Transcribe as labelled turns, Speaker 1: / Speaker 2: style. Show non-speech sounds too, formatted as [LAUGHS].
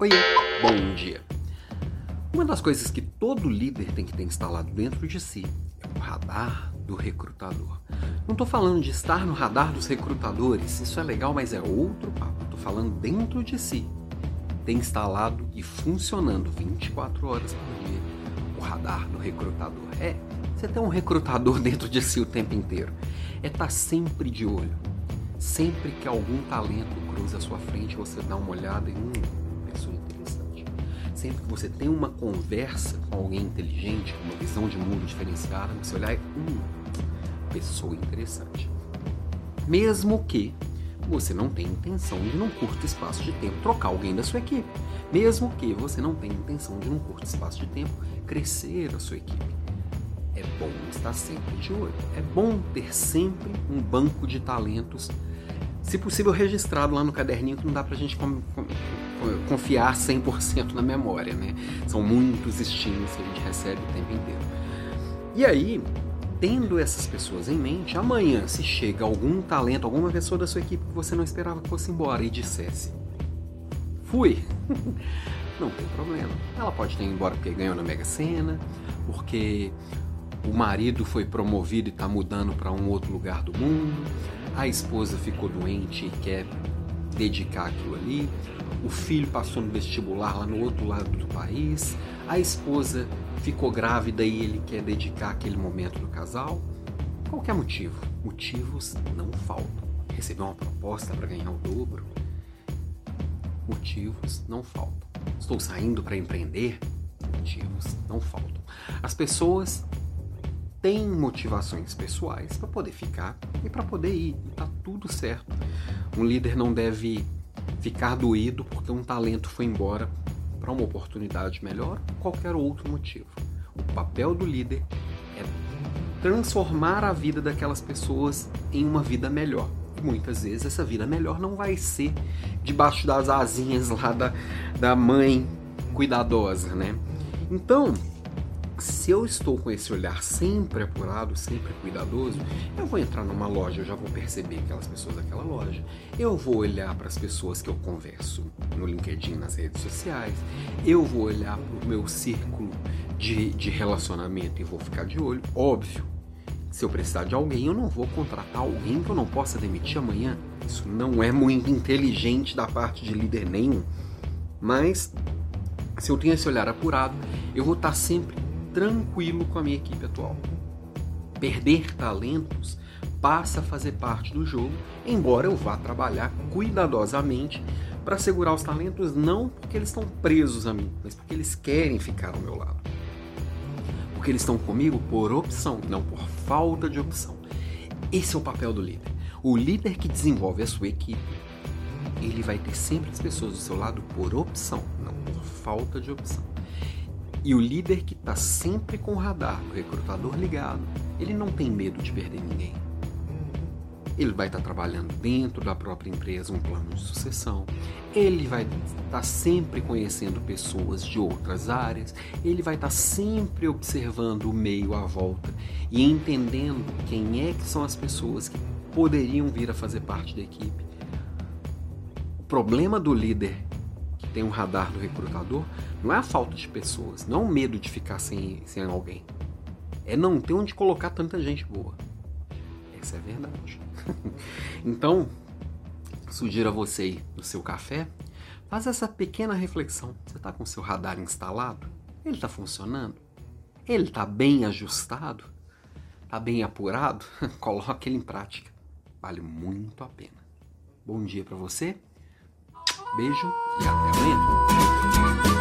Speaker 1: Oiê, bom dia. Uma das coisas que todo líder tem que ter instalado dentro de si é o radar do recrutador. Não estou falando de estar no radar dos recrutadores, isso é legal, mas é outro papo. Estou falando dentro de si. Tem instalado e funcionando 24 horas por dia o radar do recrutador. É, você tem um recrutador [LAUGHS] dentro de si o tempo inteiro. É estar tá sempre de olho. Sempre que algum talento cruza a sua frente, você dá uma olhada e hum. Sempre que você tem uma conversa com alguém inteligente, com uma visão de mundo diferenciada, você olhar e hum, pessoa interessante. Mesmo que você não tenha intenção de, num curto espaço de tempo, trocar alguém da sua equipe. Mesmo que você não tenha intenção de, num curto espaço de tempo, crescer a sua equipe. É bom estar sempre de olho. É bom ter sempre um banco de talentos se possível registrado lá no caderninho, que não dá pra gente confiar 100% na memória, né? São muitos estímulos que a gente recebe o tempo inteiro. E aí, tendo essas pessoas em mente, amanhã se chega algum talento, alguma pessoa da sua equipe que você não esperava que fosse embora e dissesse: "Fui". [LAUGHS] não tem problema. Ela pode ter ido embora porque ganhou na Mega Sena, porque o marido foi promovido e está mudando para um outro lugar do mundo, a esposa ficou doente e quer dedicar aquilo ali, o filho passou no vestibular lá no outro lado do país, a esposa ficou grávida e ele quer dedicar aquele momento do casal. Qualquer motivo, motivos não faltam. Recebeu uma proposta para ganhar o dobro, motivos não faltam. Estou saindo para empreender, motivos não faltam. As pessoas tem motivações pessoais para poder ficar e para poder ir. E tá tudo certo. Um líder não deve ficar doído porque um talento foi embora para uma oportunidade melhor ou qualquer outro motivo. O papel do líder é transformar a vida daquelas pessoas em uma vida melhor. E muitas vezes essa vida melhor não vai ser debaixo das asinhas lá da, da mãe cuidadosa, né? Então, se eu estou com esse olhar sempre apurado, sempre cuidadoso, eu vou entrar numa loja, eu já vou perceber aquelas pessoas daquela loja. Eu vou olhar para as pessoas que eu converso no LinkedIn, nas redes sociais. Eu vou olhar para o meu círculo de, de relacionamento e vou ficar de olho. Óbvio, se eu precisar de alguém, eu não vou contratar alguém que eu não possa demitir amanhã. Isso não é muito inteligente da parte de líder nenhum. Mas se eu tenho esse olhar apurado, eu vou estar sempre tranquilo com a minha equipe atual. Perder talentos passa a fazer parte do jogo, embora eu vá trabalhar cuidadosamente para segurar os talentos, não porque eles estão presos a mim, mas porque eles querem ficar ao meu lado. Porque eles estão comigo por opção, não por falta de opção. Esse é o papel do líder. O líder que desenvolve a sua equipe, ele vai ter sempre as pessoas do seu lado por opção, não por falta de opção. E o líder que está sempre com o radar o recrutador ligado, ele não tem medo de perder ninguém. Ele vai estar tá trabalhando dentro da própria empresa um plano de sucessão. Ele vai estar tá sempre conhecendo pessoas de outras áreas. Ele vai estar tá sempre observando o meio à volta e entendendo quem é que são as pessoas que poderiam vir a fazer parte da equipe. O problema do líder tem um radar do recrutador, não é a falta de pessoas, não é o medo de ficar sem, sem alguém. É não ter onde colocar tanta gente boa. Essa é a verdade. [LAUGHS] então, sugiro a você ir no seu café, faz essa pequena reflexão. Você está com seu radar instalado? Ele está funcionando? Ele está bem ajustado? Está bem apurado? [LAUGHS] Coloque ele em prática. Vale muito a pena. Bom dia para você Beijo e até amanhã.